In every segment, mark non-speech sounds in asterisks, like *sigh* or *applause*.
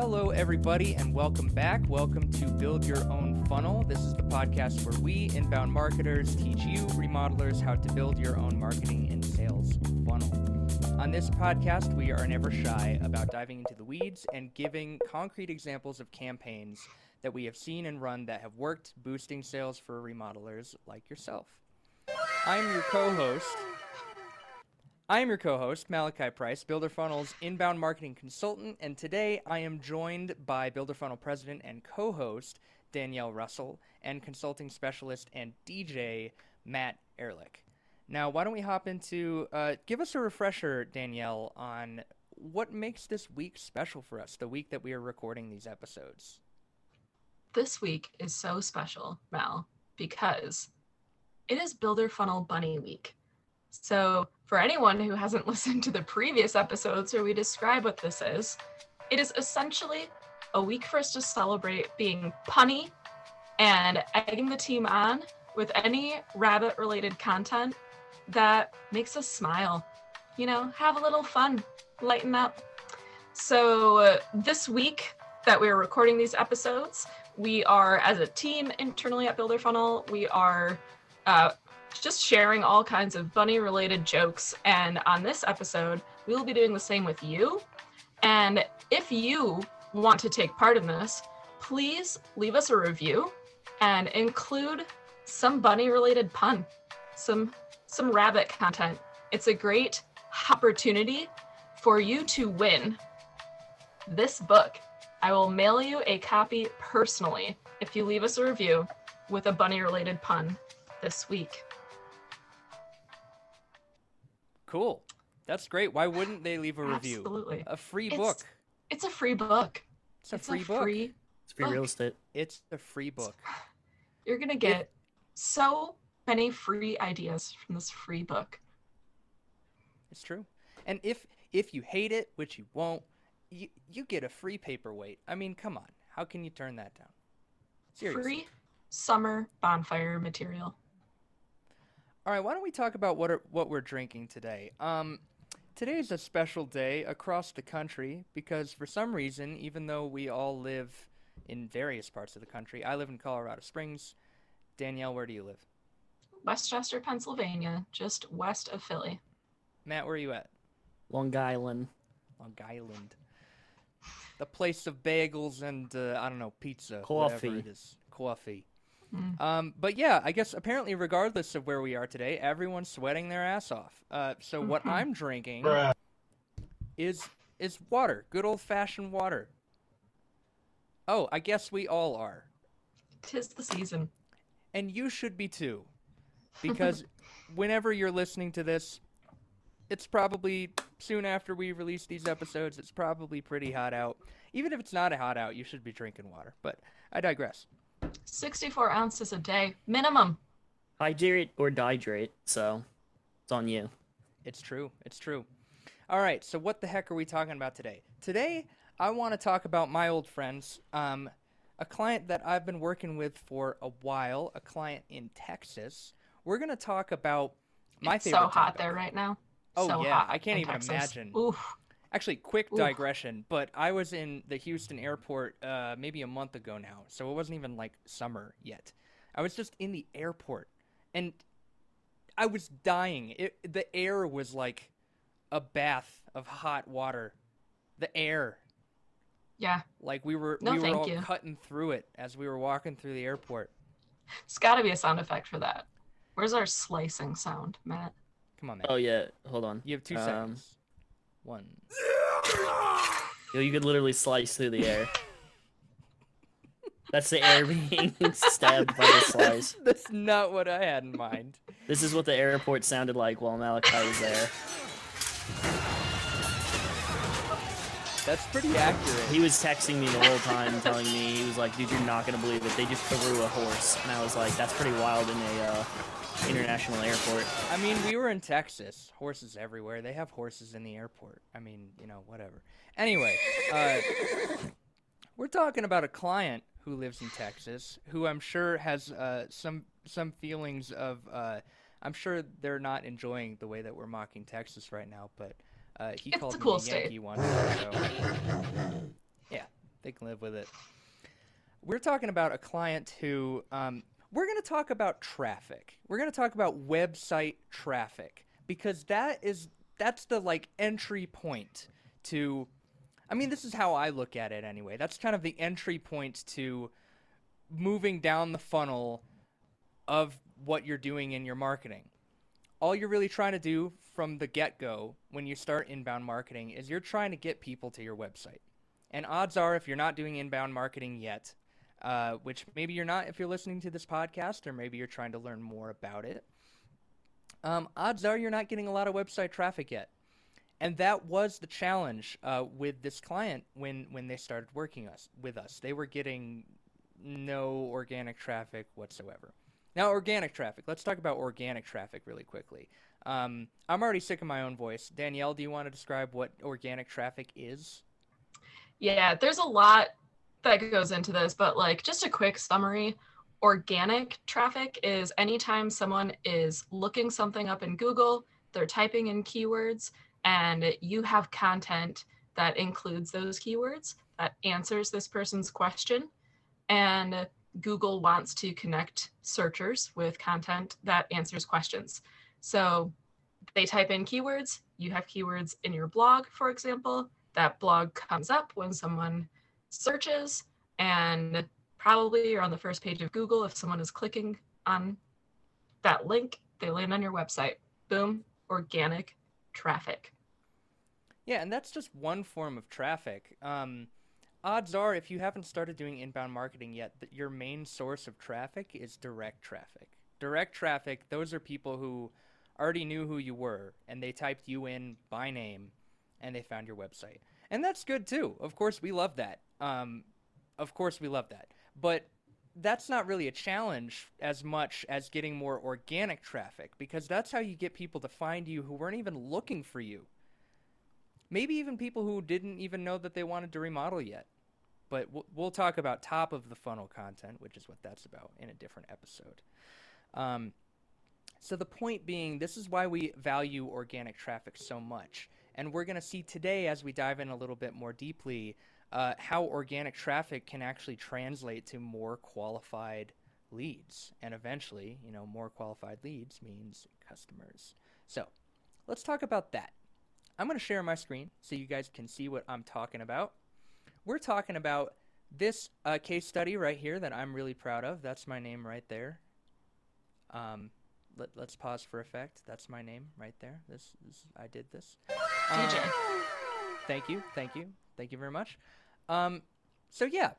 Hello, everybody, and welcome back. Welcome to Build Your Own Funnel. This is the podcast where we, inbound marketers, teach you, remodelers, how to build your own marketing and sales funnel. On this podcast, we are never shy about diving into the weeds and giving concrete examples of campaigns that we have seen and run that have worked, boosting sales for remodelers like yourself. I'm your co host, I am your co host, Malachi Price, Builder Funnel's inbound marketing consultant, and today I am joined by Builder Funnel president and co host, Danielle Russell, and consulting specialist and DJ, Matt Ehrlich. Now, why don't we hop into, uh, give us a refresher, Danielle, on what makes this week special for us, the week that we are recording these episodes? This week is so special, Mal, because it is Builder Funnel Bunny Week. So, for anyone who hasn't *laughs* listened to the previous episodes where we describe what this is, it is essentially a week for us to celebrate being punny and egging the team on with any rabbit related content that makes us smile. You know, have a little fun, lighten up. So, uh, this week that we're recording these episodes, we are, as a team internally at Builder Funnel, we are uh, just sharing all kinds of bunny related jokes. And on this episode, we will be doing the same with you. And if you want to take part in this, please leave us a review and include some bunny related pun, some some rabbit content. It's a great opportunity for you to win this book. I will mail you a copy personally if you leave us a review with a bunny related pun this week. Cool. That's great. Why wouldn't they leave a review? Absolutely. A free book. It's a free book. It's a free book. free It's free real estate. It's a free book. *sighs* You're gonna get so many free ideas from this free book. It's true. And if if you hate it, which you won't, you you get a free paperweight. I mean, come on. How can you turn that down? Seriously. Free summer bonfire material. All right, why don't we talk about what are, what we're drinking today? Um today is a special day across the country because for some reason, even though we all live in various parts of the country, I live in Colorado Springs. Danielle, where do you live? West Chester, Pennsylvania, just west of Philly. Matt, where are you at? Long Island. Long Island. The place of bagels and uh, I don't know pizza, whatever Coffee. it is, coffee. Mm. Um, but yeah, I guess apparently, regardless of where we are today, everyone's sweating their ass off. Uh, so what Mhm. I'm drinking is is water, good old fashioned water. Oh, I guess we all are, Tis the season. and you should be too, because *laughs* whenever you're listening to this, it's probably soon after we release these episodes. It's probably pretty hot out. Even if it's not a hot out, you should be drinking water. But I digress. 64 ounces a day, minimum. Hydrate or dihydrate. So it's on you. It's true. It's true. All right. So what the heck are we talking about today? Today, I want to talk about my old friends. Um, a client that I've been working with for a while. A client in Texas. We're gonna talk about my it's favorite. so hot topic. there right now. Oh, so yeah, hot I can't even Texas. imagine. Oof. Actually, quick Oof. digression, but I was in the Houston airport uh, maybe a month ago now, so it wasn't even like summer yet. I was just in the airport, and I was dying. It, the air was like a bath of hot water. The air, Yeah, like we were No, we were thank all you. cutting through it as we were walking through the airport. it's got to be a sound effect for that. Where's our slicing sound, Matt? Come on, man. Oh yeah. Hold on. You have two um, seconds. One. Yo, you could literally slice through the air. That's the air being *laughs* stabbed by the slice. *laughs* That's not what I had in mind. This is what the airport sounded like while Malachi was there. That's pretty accurate. He was texting me the whole time, telling me he was like, "Dude, you're not gonna believe it. They just threw a horse," and I was like, "That's pretty wild in a uh, international airport." I mean, we were in Texas. Horses everywhere. They have horses in the airport. I mean, you know, whatever. Anyway, uh, we're talking about a client who lives in Texas, who I'm sure has uh, some some feelings of. Uh, I'm sure they're not enjoying the way that we're mocking Texas right now, but uh, he It's called a me cool a state. Yankee once. So, *laughs* yeah, They can live with it. We're talking about a client who um, we're going to talk about traffic. We're going to talk about website traffic because that is that's the like entry point to I mean, this is how I look at it anyway. That's kind of the entry point to moving down the funnel of what you're doing in your marketing. All you're really trying to do from the get go when you start inbound marketing is you're trying to get people to your website. And odds are, if you're not doing inbound marketing yet, uh, which maybe you're not if you're listening to this podcast, or maybe you're trying to learn more about it, um, odds are you're not getting a lot of website traffic yet. And that was the challenge uh, with this client when, when they started working us with us. They were getting no organic traffic whatsoever. Now, organic traffic. Let's talk about organic traffic really quickly. Um, I'm already sick of my own voice. Danielle, do you want to describe what organic traffic is? Yeah, there's a lot that goes into this, but like just a quick summary. Organic traffic is anytime someone is looking something up in Google, they're typing in keywords, and you have content that includes those keywords that answers this person's question. And Google wants to connect searchers with content that answers questions. So they type in keywords, you have keywords in your blog, for example. That blog comes up when someone searches, and probably you're on the first page of Google. If someone is clicking on that link, they land on your website. Boom, organic traffic. Yeah, and that's just one form of traffic. Um, odds are, if you haven't started doing inbound marketing yet, that your main source of traffic is direct traffic. Direct traffic, those are people who already knew who you were and they typed you in by name and they found your website. And that's good too. Of course, we love that. Um, of course, we love that. But that's not really a challenge as much as getting more organic traffic because that's how you get people to find you who weren't even looking for you. Maybe even people who didn't even know that they wanted to remodel yet. But we'll, we'll talk about top of the funnel content, which is what that's about, in a different episode. Um, so the point being, this is why we value organic traffic so much. And we're going to see today, as we dive in a little bit more deeply, uh, how organic traffic can actually translate to more qualified leads. And eventually, you know, more qualified leads means customers. So let's talk about that. I'm going to share my screen so you guys can see what I'm talking about. We're talking about this uh, case study right here that I'm really proud of. That's my name right there. Um, let, us pause for effect. That's my name right there. This, this I did this. DJ. Um, thank you, thank you, thank you very much. Um, so yeah,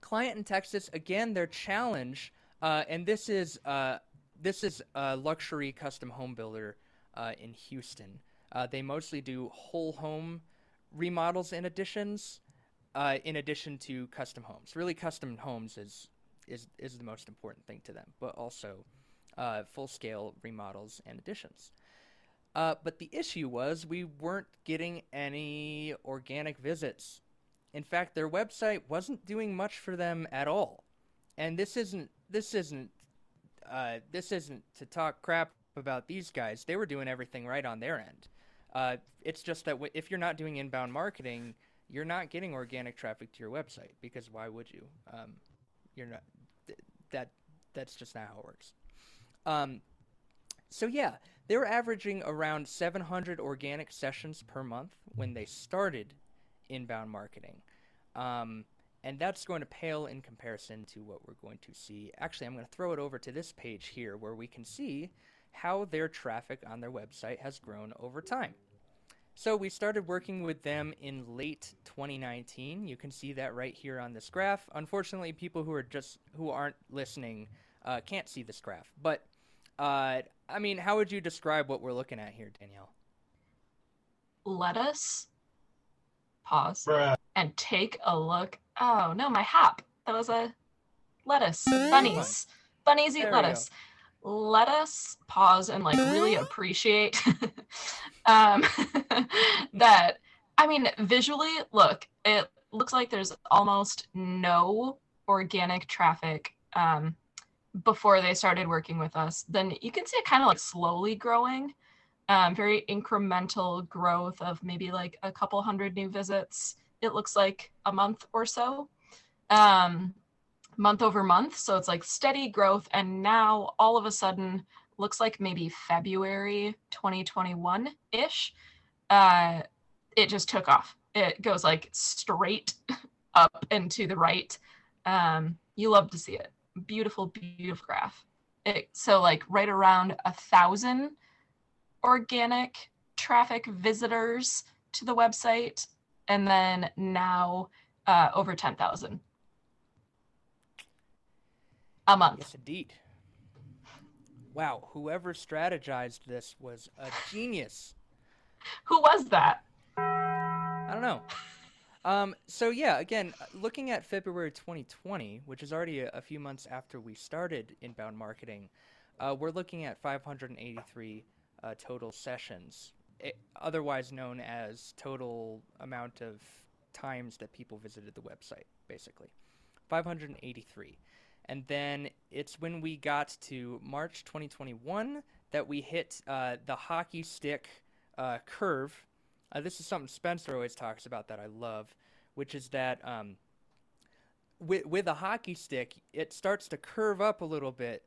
client in Texas again. Their challenge, uh, and this is uh, this is a luxury custom home builder uh, in Houston. Uh, they mostly do whole home remodels and additions, uh, in addition to custom homes. Really, custom homes is is is the most important thing to them, but also uh, full scale remodels and additions. Uh, but the issue was we weren't getting any organic visits. In fact, their website wasn't doing much for them at all. And this isn't this isn't uh, this isn't to talk crap about these guys. They were doing everything right on their end. Uh, it's just that w- if you're not doing inbound marketing, you're not getting organic traffic to your website because why would you? Um, you're not. Th- that that's just not how it works. Um, so yeah, they were averaging around 700 organic sessions per month when they started inbound marketing. Um, and that's going to pale in comparison to what we're going to see. Actually, I'm going to throw it over to this page here where we can see how their traffic on their website has grown over time. So we started working with them in late 2019. You can see that right here on this graph. Unfortunately, people who are just who aren't listening uh, can't see this graph. But uh, I mean, how would you describe what we're looking at here, Danielle? Let us pause Bruh. and take a look. Oh no, my hop. That was a lettuce. Bunnies. Bunnies eat There lettuce. Let us pause and like really appreciate *laughs* um, *laughs* that. I mean, visually, look, it looks like there's almost no organic traffic um, before they started working with us. Then you can see it kind of like slowly growing, um, very incremental growth of maybe like a couple hundred new visits it looks like a month or so, um, month over month. So it's like steady growth. And now all of a sudden, looks like maybe February 2021 ish, uh, it just took off. It goes like straight *laughs* up and to the right. Um, you love to see it. Beautiful, beautiful graph. It, so like right around a thousand organic traffic visitors to the website, and then now uh, over 10,000 a month. Yes, indeed. Wow, whoever strategized this was a genius. Who was that? I don't know. Um, so yeah, again, looking at February 2020, which is already a, a few months after we started inbound marketing, uh, we're looking at 583 uh, total sessions, it, otherwise known as total amount of times that people visited the website, basically. 583. And then it's when we got to March 2021 that we hit uh, the hockey stick uh, curve. Uh, this is something Spencer always talks about that I love, which is that um, with, with a hockey stick, it starts to curve up a little bit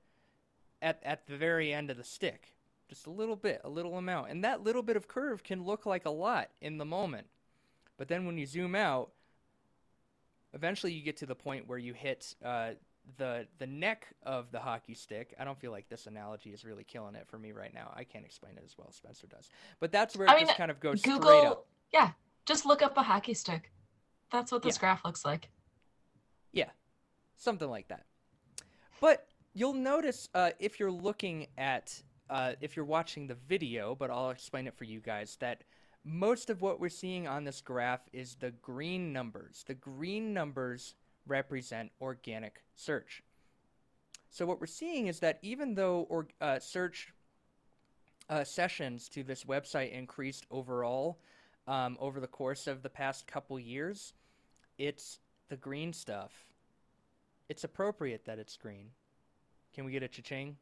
at, at the very end of the stick. Just a little bit, a little amount. And that little bit of curve can look like a lot in the moment. But then when you zoom out, eventually you get to the point where you hit uh, the the neck of the hockey stick. I don't feel like this analogy is really killing it for me right now. I can't explain it as well as Spencer does. But that's where it mean, just kind of goes Google, straight up. yeah, just look up a hockey stick. That's what this Yeah. graph looks like. Yeah, something like that. But you'll notice uh, if you're looking at, uh, if you're watching the video, but I'll explain it for you guys, that most of what we're seeing on this graph is the green numbers. The green numbers represent organic search. So what we're seeing is that even though or, uh, search uh, sessions to this website increased overall um, over the course of the past couple years, it's the green stuff. It's appropriate that it's green. Can we get a cha-ching?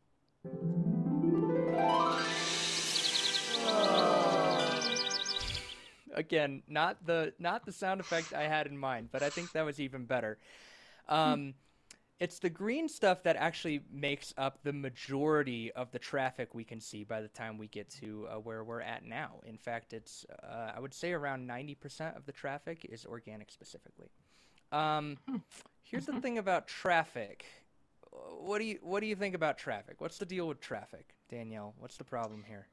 Again, not the not the sound effect I had in mind, but I think that was even better. Um, it's the green stuff that actually makes up the majority of the traffic we can see by the time we get to uh, where we're at now. In fact, it's uh, I would say around ninety percent of the traffic is organic specifically. Um, here's the thing about traffic. What do you what do you think about traffic? What's the deal with traffic, Danielle? What's the problem here?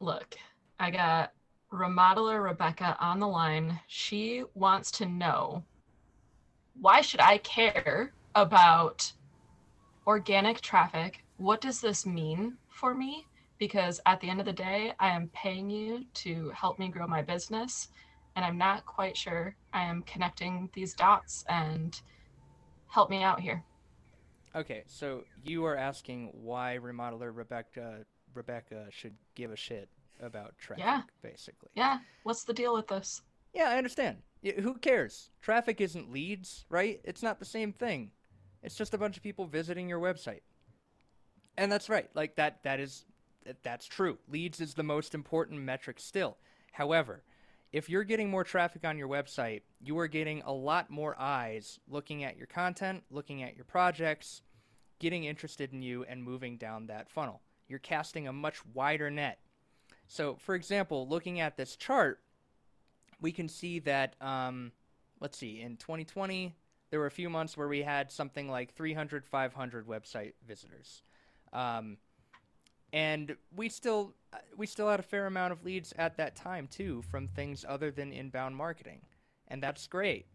Look, I got remodeler Rebecca on the line. She wants to know why should I care about organic traffic? What does this mean for me? Because at the end of the day, I am paying you to help me grow my business, and I'm not quite sure I am connecting these dots and help me out here. Okay, so you are asking why remodeler Rebecca Rebecca should give a shit about traffic, Yeah. basically. Yeah, what's the deal with this? Yeah, I understand. Who cares? Traffic isn't leads, right? It's not the same thing. It's just a bunch of people visiting your website. And that's right. Like that that is that's true. Leads is the most important metric still. However, if you're getting more traffic on your website, you are getting a lot more eyes looking at your content, looking at your projects, getting interested in you and moving down that funnel. You're casting a much wider net. So, for example, looking at this chart, we can see that, um, let's see, in 2020, there were a few months where we had something like 300, 500 website visitors. Um, and we still we still had a fair amount of leads at that time too from things other than inbound marketing and that's great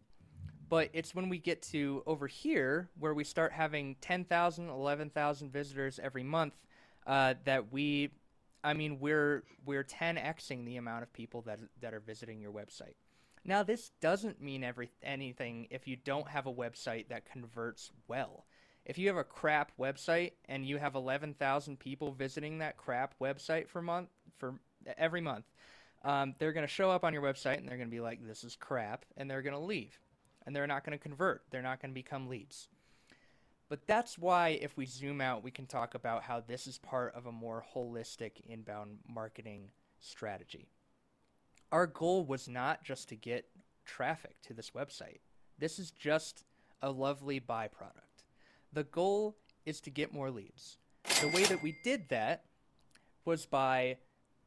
but it's when we get to over here where we start having 10,000 11,000 visitors every month uh, that we I mean we're we're 10xing the amount of people that that are visiting your website now this doesn't mean every anything if you don't have a website that converts well if you have a crap website and you have 11,000 people visiting that crap website for month for every month, um, they're going to show up on your website and they're going to be like, "This is crap," and they're going to leave, and they're not going to convert. They're not going to become leads. But that's why, if we zoom out, we can talk about how this is part of a more holistic inbound marketing strategy. Our goal was not just to get traffic to this website. This is just a lovely byproduct. The goal is to get more leads. The way that we did that was by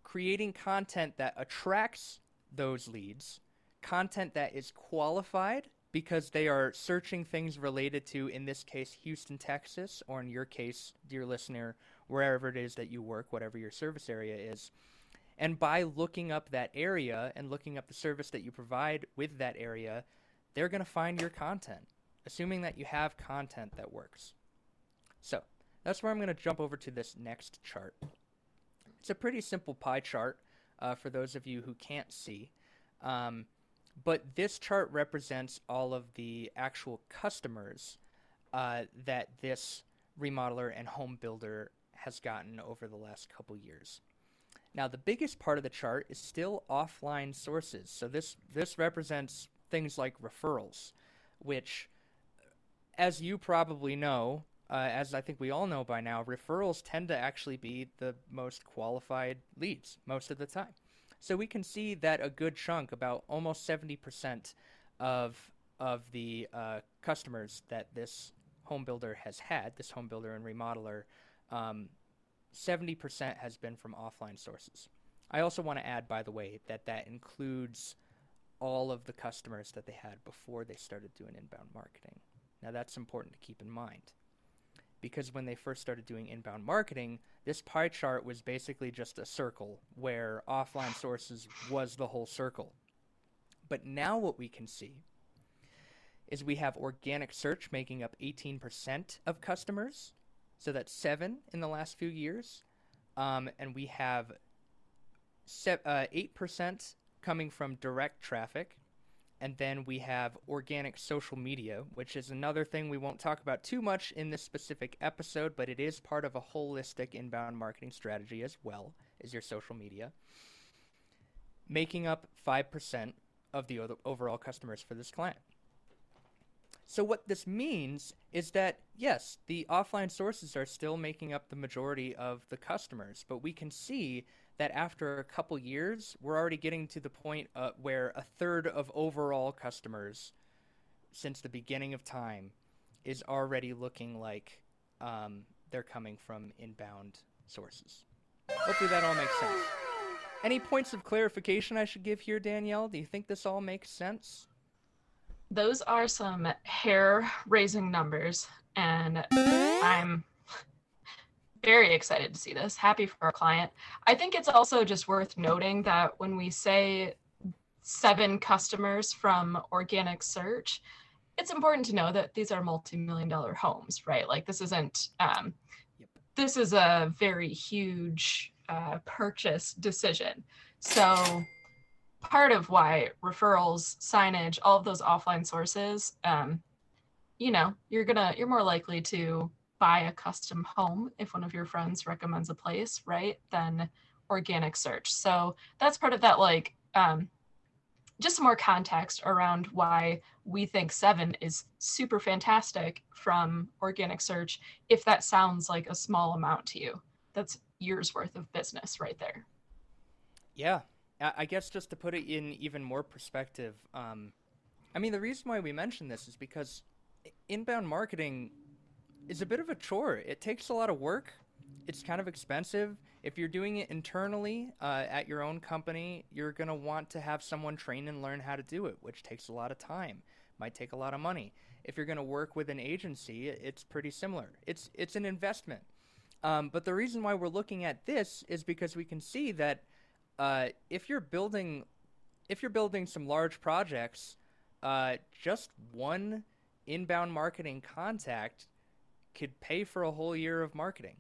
creating content that attracts those leads, content that is qualified because they are searching things related to, in this case, Houston, Texas, or in your case, dear listener, wherever it is that you work, whatever your service area is. And by looking up that area and looking up the service that you provide with that area, they're going to find your content, assuming that you have content that works. So that's where I'm going to jump over to this next chart. It's a pretty simple pie chart uh, for those of you who can't see. Um, but this chart represents all of the actual customers uh, that this remodeler and home builder has gotten over the last couple years. Now, the biggest part of the chart is still offline sources. So this this represents things like referrals, which, as you probably know, uh, as I think we all know by now, referrals tend to actually be the most qualified leads most of the time. So we can see that a good chunk, about almost 70% of of the uh, customers that this home builder has had, this home builder and remodeler, um, 70% has been from offline sources. I also want to add, by the way, that that includes all of the customers that they had before they started doing inbound marketing. Now, that's important to keep in mind because when they first started doing inbound marketing, this pie chart was basically just a circle where offline sources was the whole circle. But now what we can see is we have organic search making up 18% of customers. So that's seven in the last few years. Um, and we have se- uh, 8% coming from direct traffic, and then we have organic social media, which is another thing we won't talk about too much in this specific episode, but it is part of a holistic inbound marketing strategy as well as your social media, making up 5% of the overall customers for this client. So, what this means is that, yes, the offline sources are still making up the majority of the customers, but we can see that after a couple years, we're already getting to the point uh, where a third of overall customers since the beginning of time is already looking like um, they're coming from inbound sources. Hopefully that all makes sense. Any points of clarification I should give here, Danielle? Do you think this all makes sense? Those are some hair raising numbers, and I'm very excited to see this. Happy for our client. I think it's also just worth noting that when we say seven customers from organic search, it's important to know that these are multi-million dollar homes, right? Like this isn't. Um, yep. This is a very huge uh, purchase decision. So part of why referrals, signage, all of those offline sources, um, you know, you're gonna you're more likely to buy a custom home if one of your friends recommends a place, right? Then organic search. So that's part of that, like, um, just some more context around why we think seven is super fantastic from organic search. If that sounds like a small amount to you, that's years worth of business right there. Yeah. I guess just to put it in even more perspective, um, I mean, the reason why we mention this is because inbound marketing is a bit of a chore. It takes a lot of work. It's kind of expensive. If you're doing it internally uh, at your own company, you're going to want to have someone train and learn how to do it, which takes a lot of time. Might take a lot of money. If you're going to work with an agency, it's pretty similar. It's it's an investment. Um, but the reason why we're looking at this is because we can see that uh, if you're building if you're building some large projects, uh, just one inbound marketing contact could pay for a whole year of marketing.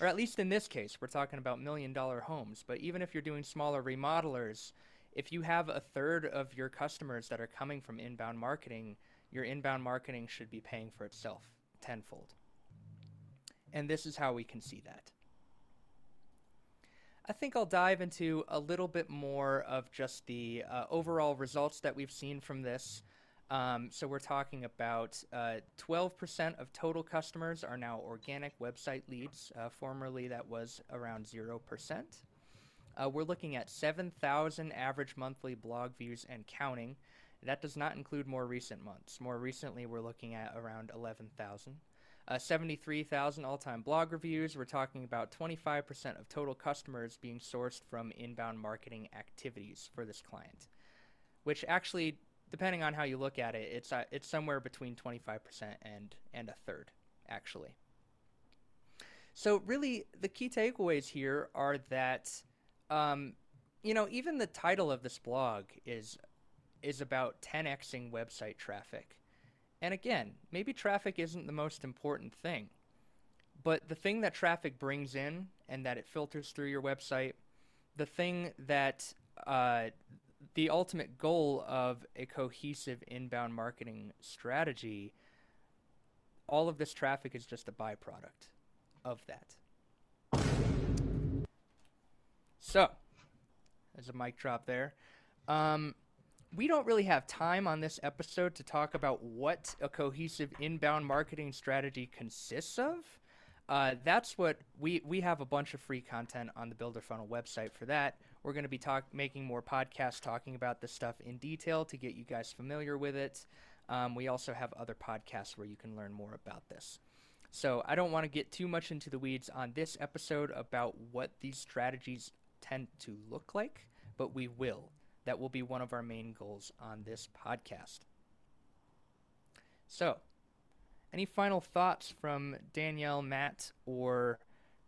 Or at least in this case, we're talking about million dollar homes. But even if you're doing smaller remodelers, if you have a third of your customers that are coming from inbound marketing, your inbound marketing should be paying for itself tenfold. And this is how we can see that. I think I'll dive into a little bit more of just the uh, overall results that we've seen from this. Um, so we're talking about uh, 12% of total customers are now organic website leads. Uh, formerly, that was around 0%. Uh, we're looking at 7,000 average monthly blog views and counting. That does not include more recent months. More recently, we're looking at around 11,000. Uh, 73,000 all time blog reviews. We're talking about 25% of total customers being sourced from inbound marketing activities for this client, which actually, depending on how you look at it, it's, uh, it's somewhere between 25% and, and a third, actually. So, really, the key takeaways here are that, um, you know, even the title of this blog is is about 10xing website traffic. And again, maybe traffic isn't the most important thing, but the thing that traffic brings in and that it filters through your website, the thing that uh, the ultimate goal of a cohesive inbound marketing strategy, all of this traffic is just a byproduct of that. So, there's a mic drop there. Um, we don't really have time on this episode to talk about what a cohesive inbound marketing strategy consists of. Uh, that's what we we have a bunch of free content on the Builder Funnel website for that. We're going to be talk making more podcasts talking about this stuff in detail to get you guys familiar with it. Um, we also have other podcasts where you can learn more about this. So I don't want to get too much into the weeds on this episode about what these strategies tend to look like, but we will. That will be one of our main goals on this podcast. So, any final thoughts from Danielle, Matt, or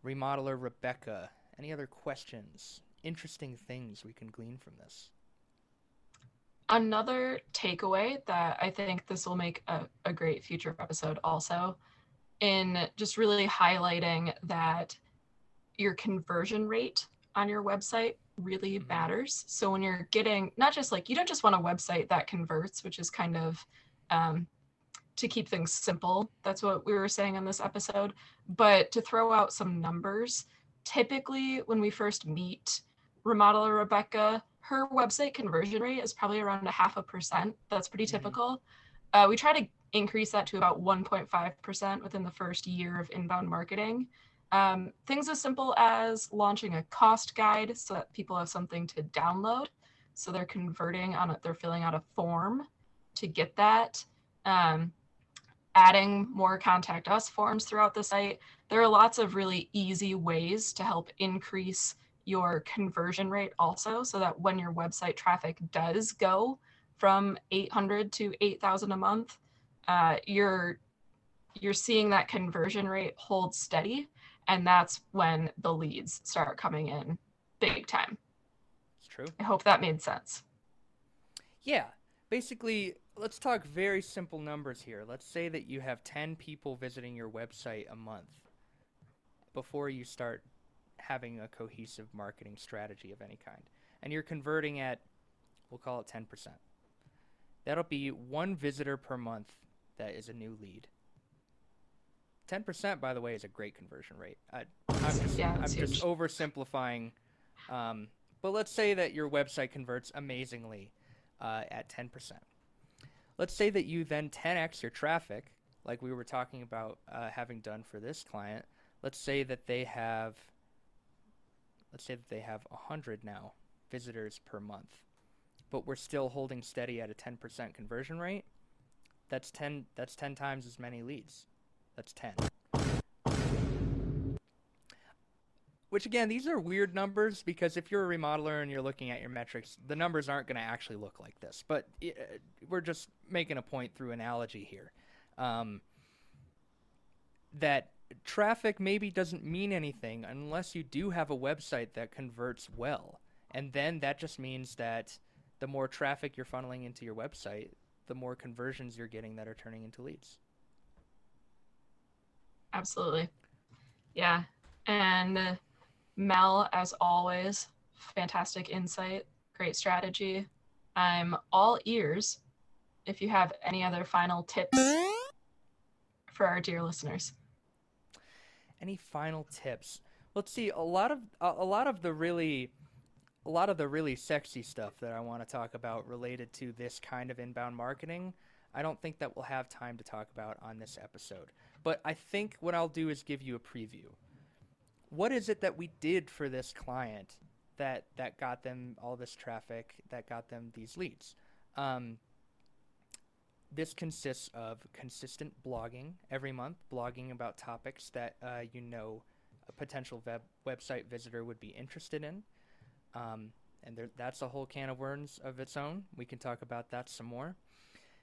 remodeler Rebecca? Any other questions? Interesting things we can glean from this? Another takeaway that I think this will make a, a great future episode also in just really highlighting that your conversion rate on your website really mm-hmm. matters. So when you're getting not just like you don't just want a website that converts, which is kind of um, to keep things simple. That's what we were saying on this episode. But to throw out some numbers, typically when we first meet remodeler Rebecca, her website conversion rate is probably around a half a percent. That's pretty mm-hmm. typical. Uh, we try to increase that to about 1.5% within the first year of inbound marketing. Um, things as simple as launching a cost guide so that people have something to download. So they're converting on it, they're filling out a form to get that. Um, adding more contact us forms throughout the site. There are lots of really easy ways to help increase your conversion rate also so that when your website traffic does go from 800 to 8000 a month uh, you're you're seeing that conversion rate hold steady and that's when the leads start coming in big time. It's true. I hope that made sense. Yeah. Basically, let's talk very simple numbers here. Let's say that you have 10 people visiting your website a month before you start having a cohesive marketing strategy of any kind. And you're converting at, we'll call it 10%. That'll be one visitor per month that is a new lead. 10%, by the way, is a great conversion rate. I, am just, yeah, I'm just oversimplifying. Um, but let's say that your website converts amazingly uh, at 10%. Let's say that you then 10x your traffic, like we were talking about uh, having done for this client. Let's say that they have, let's say that they have 100 now visitors per month, but we're still holding steady at a 10% conversion rate. That's 10. That's 10 times as many leads. That's 10. Which again, these are weird numbers because if you're a remodeler and you're looking at your metrics, the numbers aren't going to actually look like this. But it, uh, we're just making a point through analogy here. Um, that traffic maybe doesn't mean anything unless you do have a website that converts well. And then that just means that the more traffic you're funneling into your website, the more conversions you're getting that are turning into leads. Absolutely. Yeah. And Mel, as always, fantastic insight, great strategy. I'm all ears if you have any other final tips for our dear listeners. Any final tips? Let's see. A lot of a, lot of the really a lot of the really sexy stuff that I want to talk about related to this kind of inbound marketing. I don't think that we'll have time to talk about on this episode. But I think what I'll do is give you a preview. What is it that we did for this client that that got them all this traffic, that got them these leads? Um, this consists of consistent blogging every month, blogging about topics that uh, you know a potential web- website visitor would be interested in. Um, and there, that's a whole can of worms of its own. We can talk about that some more.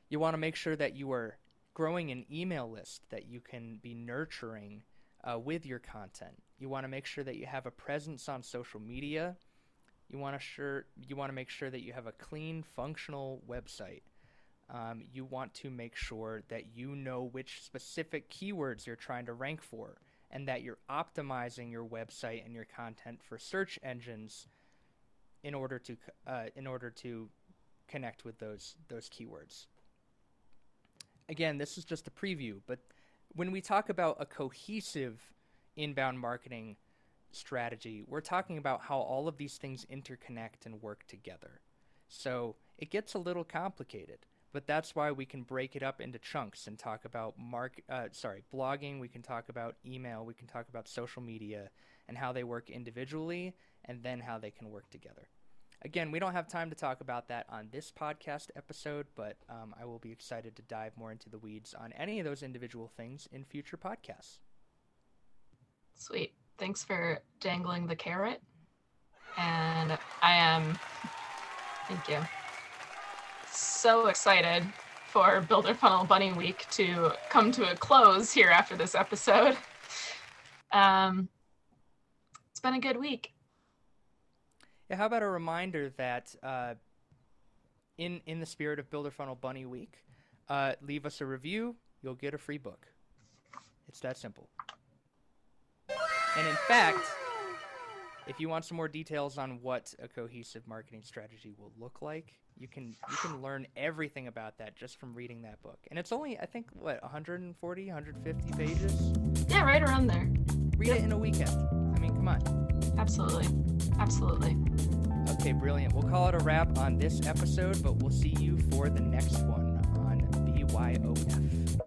You want to make sure that you are growing an email list that you can be nurturing uh, with your content. You want to make sure that you have a presence on social media. You want to sure you want to make sure that you have a clean, functional website. Um, you want to make sure that you know which specific keywords you're trying to rank for, and that you're optimizing your website and your content for search engines in order to uh, in order to connect with those those keywords. Again, this is just a preview, but when we talk about a cohesive inbound marketing strategy, we're talking about how all of these things interconnect and work together. So it gets a little complicated, but that's why we can break it up into chunks and talk about mark. Uh, sorry, blogging. We can talk about email. We can talk about social media and how they work individually, and then how they can work together. Again, we don't have time to talk about that on this podcast episode, but um, I will be excited to dive more into the weeds on any of those individual things in future podcasts. Sweet. Thanks for dangling the carrot. And I am, thank you, so excited for Builder Funnel Bunny Week to come to a close here after this episode. Um, it's been a good week. Yeah, how about a reminder that uh, in in the spirit of Builder Funnel Bunny Week, uh, leave us a review. You'll get a free book. It's that simple. And in fact, if you want some more details on what a cohesive marketing strategy will look like, you can you can learn everything about that just from reading that book. And it's only I think what 140, 150 pages. Yeah, right around there. Read it in a weekend. I mean, come on. Absolutely. Absolutely. Okay, brilliant. We'll call it a wrap on this episode, but we'll see you for the next one on BYOF.